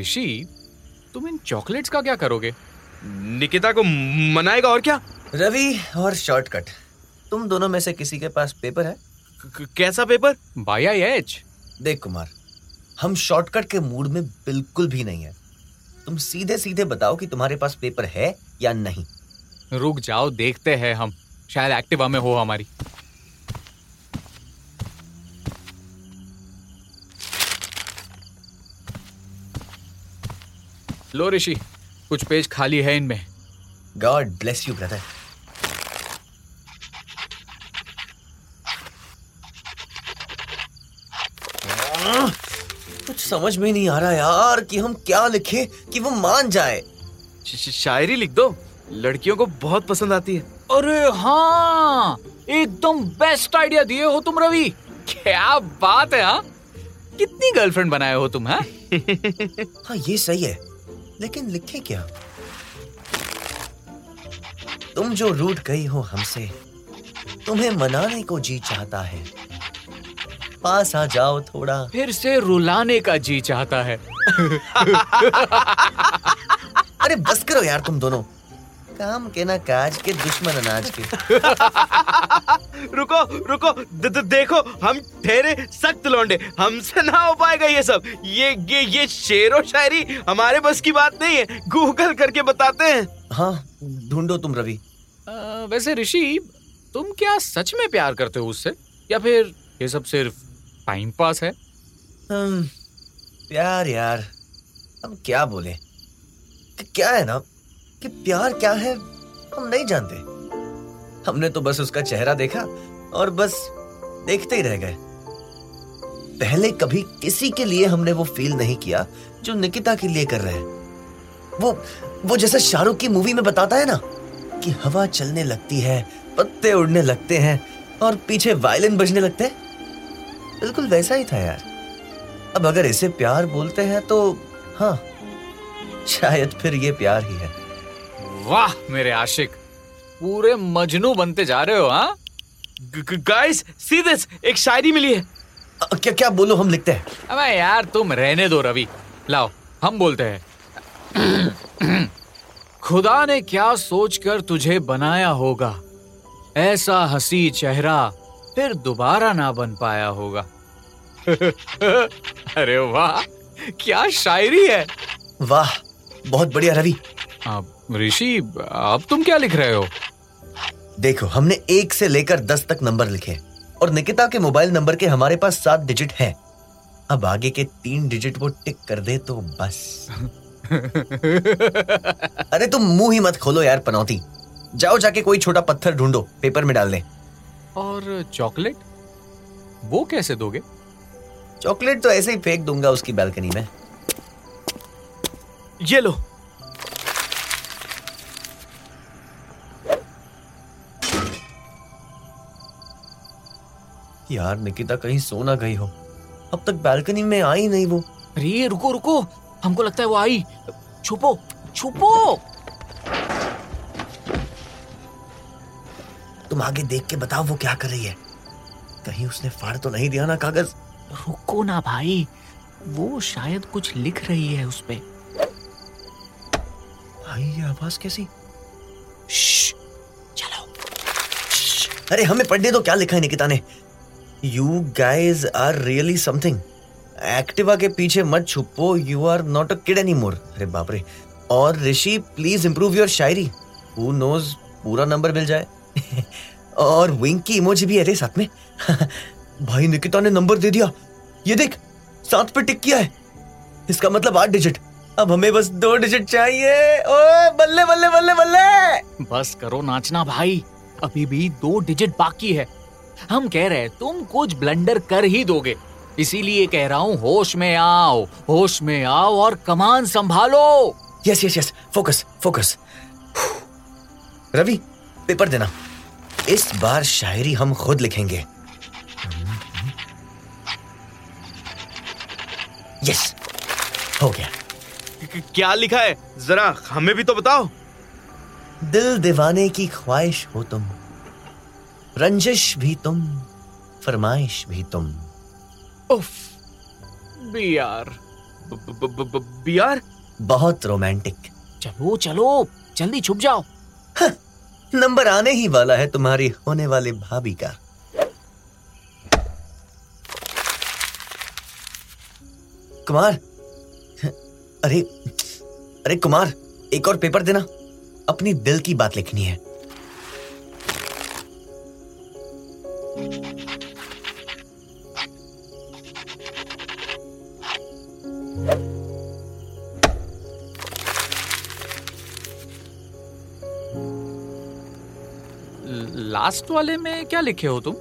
ऋषि तुम इन चॉकलेट्स का क्या करोगे? निकिता को मनाएगा और क्या? रवि और शॉर्टकट तुम दोनों में से किसी के पास पेपर है? कैसा पेपर? बाई आई एच देख कुमार हम शॉर्टकट के मूड में बिल्कुल भी नहीं है। तुम सीधे सीधे बताओ कि तुम्हारे पास पेपर है या नहीं। रुक जाओ देखते हैं हम। शायद एक्टिवा में हो हमारी। लो ऋषि कुछ पेज खाली है इनमें। God bless you brother. कुछ समझ में नहीं आ रहा यार कि हम क्या लिखे कि वो मान जाए। शायरी लिख दो लड़कियों को बहुत पसंद आती है। अरे हाँ एकदम बेस्ट आइडिया दिए हो तुम रवि। क्या बात है हाँ? कितनी गर्लफ्रेंड बनाए हो तुम हाँ? हाँ ये सही है। लेकिन लिखे क्या? तुम जो रूट गई हो हमसे तुम्हें मनाने को जी चाहता है। पास आ जाओ थोड़ा। फिर से रुलाने का जी चाहता है। अरे बस करो यार तुम दोनों। काम के ना काज के दुश्मन अनाज के। रुको रुको द, द, देखो हम ठहरे सख्त लौंडे। हमसे ना हो पाएगा ये सब। ये ये ये शेरो शायरी हमारे बस की बात नहीं है। गूगल करके बताते हैं। हाँ ढूंढो तुम रवि। वैसे ऋषि तुम क्या सच में प्यार करते हो उससे? या फिर ये सब सिर्फ़ टाइम पास है? प्यार यार अब क्या बोले? क्या है ना? कि प्यार क्या है, हम नहीं जानते। हमने तो बस उसका चेहरा देखा और बस देखते ही रह गए। पहले कभी किसी के लिए हमने वो फील नहीं किया जो निकिता के लिए कर रहे हैं। वो वो जैसा शाहरुख की मूवी में बताता है ना कि हवा चलने लगती है, पत्ते उड़ने लगते हैं और पीछे वायलिन बजने लगते हैं। बिल्कुल वैसा ही था यार। अब अगर इसे प्यार बोलते हैं तो हाँ शायद फिर ये प्यार ही है। वाह मेरे आशिक। पूरे मजनू बनते जा रहे हो हाँ? गाइस सी दिस एक शायरी मिली है। अ, क्या क्या बोलो हम लिखते हैं। अबे यार तुम रहने दो रवि। लाओ हम बोलते हैं। खुदा ने क्या सोचकर तुझे बनाया होगा? ऐसा हँसी चेहरा फिर दोबारा ना बन पाया होगा। अरे वाह क्या शायरी है। वाह बहुत बढ़िया रवि। अब ऋषि अब तुम क्या लिख रहे हो? देखो हमने एक से लेकर दस तक नंबर लिखे और निकिता के मोबाइल नंबर के हमारे पास सात डिजिट हैं। अब आगे के तीन डिजिट वो टिक कर दे तो बस। अरे तुम मुँह ही मत खोलो यार पनौती। जाओ जाके कोई छोटा पत्थर ढूंढो पेपर में डाल दे। और चॉकलेट? वो कैसे दोगे? चॉकलेट तो ऐसे ही फेंक दूँगा उसकी बालकनी में। ये लो। यार निकिता कहीं सो ना गई हो। अब तक बालकनी में आई नहीं वो। अरे रुको रुको। हमको लगता है वो आई। छुपो छुपो। तुम आगे देख के बताओ वो क्या कर रही है। कहीं उसने फाड़ तो नहीं दिया ना कागज़। रुको ना भाई। वो शायद कुछ लिख रही है उस पे। भाई ये आवाज़ कैसी? चलो अरे हमें पढ़ने दो क्या लिखा है निकिता ने? You guys are really something Activa के पीछे मत छुपो you are not a kid any more अरे बाप रे। और ऋषि प्लीज़ इंप्रूव योर शायरी। हु नोज़ पूरा नंबर मिल जाए। और विंक की इमोजी भी है रे साथ में। भाई, निकिता ने नंबर दे दिया। ये देख सात पे टिक किया है। इसका मतलब आठ डिजिट अब हमें बस दो डिजिट चाहिए। ओए बल्ले बल्ले बल्ले बल्ले। बस करो नाचना भाई। अभी भी दो डिजिट बाकी है। हम कह रहे हैं तुम कुछ ब्लंडर कर ही दोगे। इसीलिए कह रहा हूँ होश में आओ होश में आओ और कमान संभालो। Yes yes yes focus focus Ravi paper देना। इस बार शायरी हम खुद लिखेंगे। यस हो गया। क्या लिखा है? जरा हमें भी तो बताओ। दिल दीवाने की ख्वाहिश हो तुम। रंजिश भी तुम फरमाइश भी तुम। उफ बी यार बिहार बहुत रोमांटिक। चलो चलो जल्दी छुप जाओ। नंबर आने ही वाला है तुम्हारी होने वाली भाभी का। कुमार अरे अरे कुमार एक और पेपर देना। अपनी दिल की बात लिखनी है। लास्ट वाले में क्या लिखे हो तुम?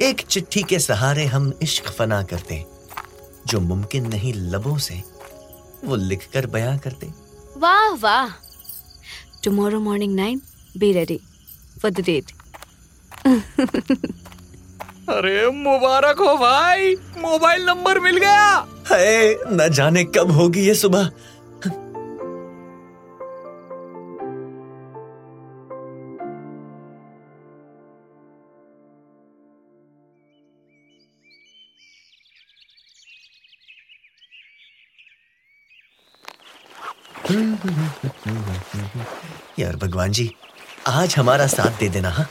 एक चिट्ठी के सहारे हम इश्क फना करते जो मुमकिन नहीं लबों से वो लिखकर बयां करते। वाह वाह। Tomorrow morning nine be ready for the date अरे मुबारक हो भाई! मोबाइल नंबर मिल गया! है न जाने कब होगी ये सुबह। यार भगवान जी आज हमारा साथ दे देना हाँ?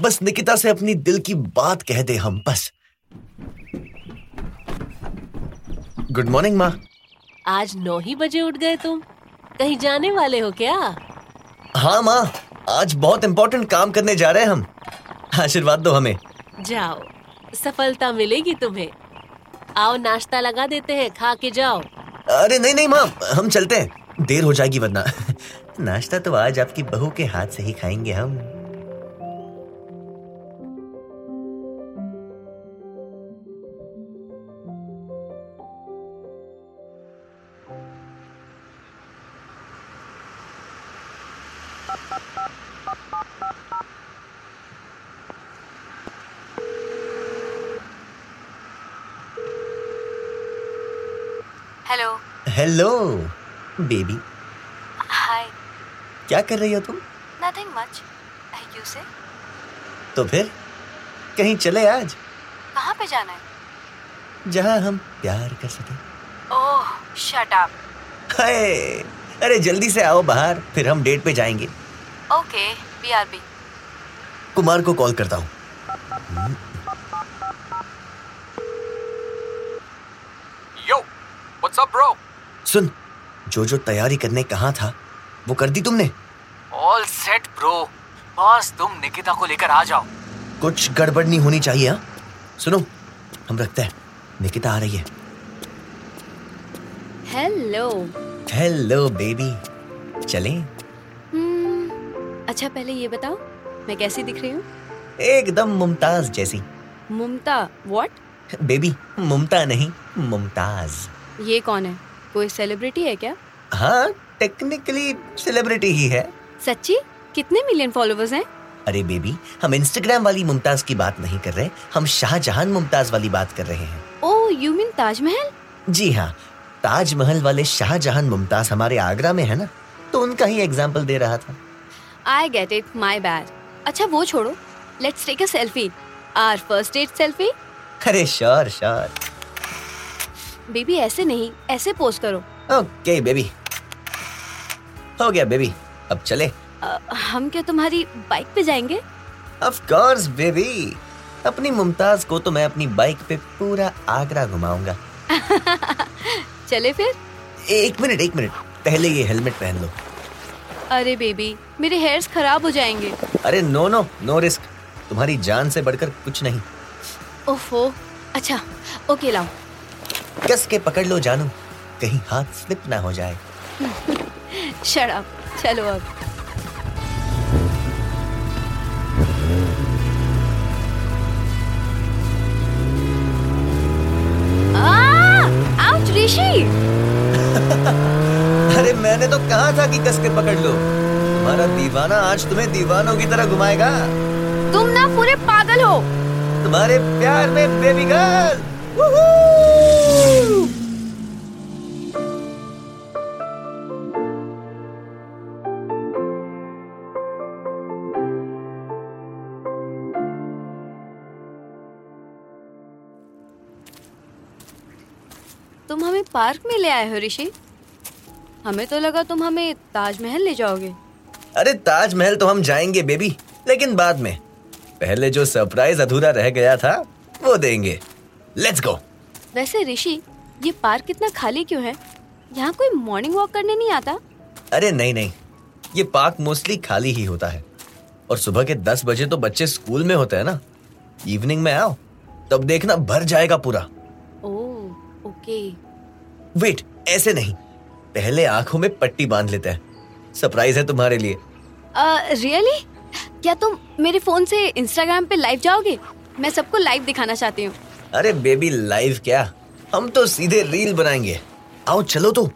बस निकिता से अपनी दिल की बात कह दे हम बस। गुड मॉर्निंग माँ। आज नौ ही बजे उठ गए तुम। कहीं जाने वाले हो क्या? हाँ माँ। आज बहुत इम्पोर्टेंट काम करने जा रहे हैं हम। आशीर्वाद दो हमें। जाओ। सफलता मिलेगी तुम्हें। आओ नाश्ता लगा देते हैं खा के जाओ। अरे नहीं नहीं माँ। हम चलते हैं। देर हो जाएगी वरना। नाश्ता तो आज आपकी बहू के हाथ से ही खाएँगे हम। Hello hello baby. हाय क्या कर रही हो तुम? नथिंग मच यू से तो फिर? कहीं चले आज? कहाँ पे जाना है? जहाँ हम प्यार कर सके। ओह शट अप हाय! अरे जल्दी से आओ बाहर फिर हम डेट पे जाएँगे। ओके बीआरबी कुमार को कॉल करता हूँ। यो व्हाट्स अप ब्रो सुन जो जो तैयारी करने कहा था वो कर दी तुमने? ऑल सेट ब्रो बस तुम निकिता को लेकर आ जाओ। कुछ गड़बड़ नहीं होनी चाहिए हाँ? सुनो हम रखते हैं। निकिता आ रही है। हेलो हेलो बेबी चलें। हम्म, अच्छा पहले ये बताओ मैं कैसी दिख रही हूँ? एकदम मुमताज़ जैसी। मुमता व्हाट बेबी मुमता नहीं मुमताज़। ये कौन है? कोई सेलिब्रिटी है क्या? हाँ टेक्निकली सेलिब्रिटी ही है। सच्ची? कितने मिलियन फॉलोवर्स हैं? अरे बेबी हम इंस्टाग्राम वाली मुमताज़ की बात नहीं कर रहे हम शाहजहां मुमताज़ वाली बात कर रहे हैं। Oh you mean Taj Mahal? जी हाँ ताजमहल वाले शाहजहां मुमताज़ हमारे आगरा में है ना तो उनका ही एग्ज़ाम्पल दे रहा था। I get it my bad अच्छा वो छोड़ो। Let's take a selfie our first date selfie अरे श्योर श्योर बेबी ऐसे नहीं ऐसे पोस्ट करो। ओके बेबी हो गया बेबी अब चले। अ, हम क्या तुम्हारी बाइक पे जाएँगे? ऑफ़ कोर्स बेबी अपनी मुमताज़ को तो मैं अपनी बाइक पे पूरा आगरा घुमाऊँगा। चले फिर। एक मिनट एक मिनट। पहले ये हेलमेट पहन लो। अरे बेबी मेरे हेयर्स खराब हो जाएँगे। अरे नो नो नो रिस्क तुम्हारी जान से बढ़कर कुछ नहीं। ओफो अच्छा ओके लाओ। कस के पकड़ लो जानू कहीं हाथ स्लिप ना हो जाए। शराब चलो अब। आउच ऋषि अरे मैंने तो कहा था कि कस के पकड़ लो। तुम्हारा दीवाना आज तुम्हें दीवानों की तरह घुमाएगा। तुम ना पूरे पागल हो। तुम्हारे प्यार में बेबी गर्ल। तुम हमें पार्क में ले आए हो ऋषि। हमें तो लगा तुम हमें ताजमहल ले जाओगे। अरे ताजमहल तो हम जाएँगे बेबी। लेकिन बाद में। पहले जो सरप्राइज़ अधूरा रह गया था वो देंगे। लेट्स गो वैसे ऋषि ये पार्क कितना खाली क्यों है? यहाँ कोई मॉर्निंग वॉक करने नहीं आता? अरे नहीं नहीं। ये पार्क मोस्टली खाली ही होता है। और सुबह के दस बजे तो बच्चे स्कूल में होते हैं ना। इवनिंग में आओ तब देखना भर जाएगा पूरा। ओके। वेट ऐसे नहीं। पहले आँखों में पट्टी बाँध लेते हैं। सरप्राइज़ है तुम्हारे लिए। रियली क्या तुम मेरे फ़ोन से इंस्टाग्राम पे लाइव जाओगे? मैं सबको लाइव दिखाना चाहती हूँ। अरे बेबी लाइव क्या? हम तो सीधे रील बनाएँगे। आओ चलो तो।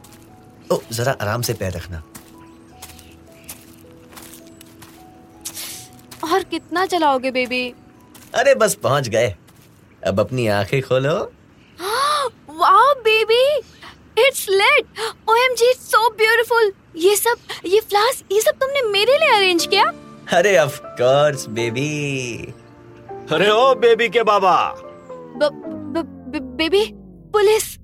ओ जरा आराम से पैर रखना। और कितना चलाओगे बेबी अरे बस पहुँच गए। अब अपनी आँखें खोलो। सब ये फ्लास ये सब तुमने मेरे लिए अरेंज किया? अरे ऑफ़ कोर्स बेबी अरे ओ बेबी के बाबा। ब, ब, ब, बेबी पुलिस।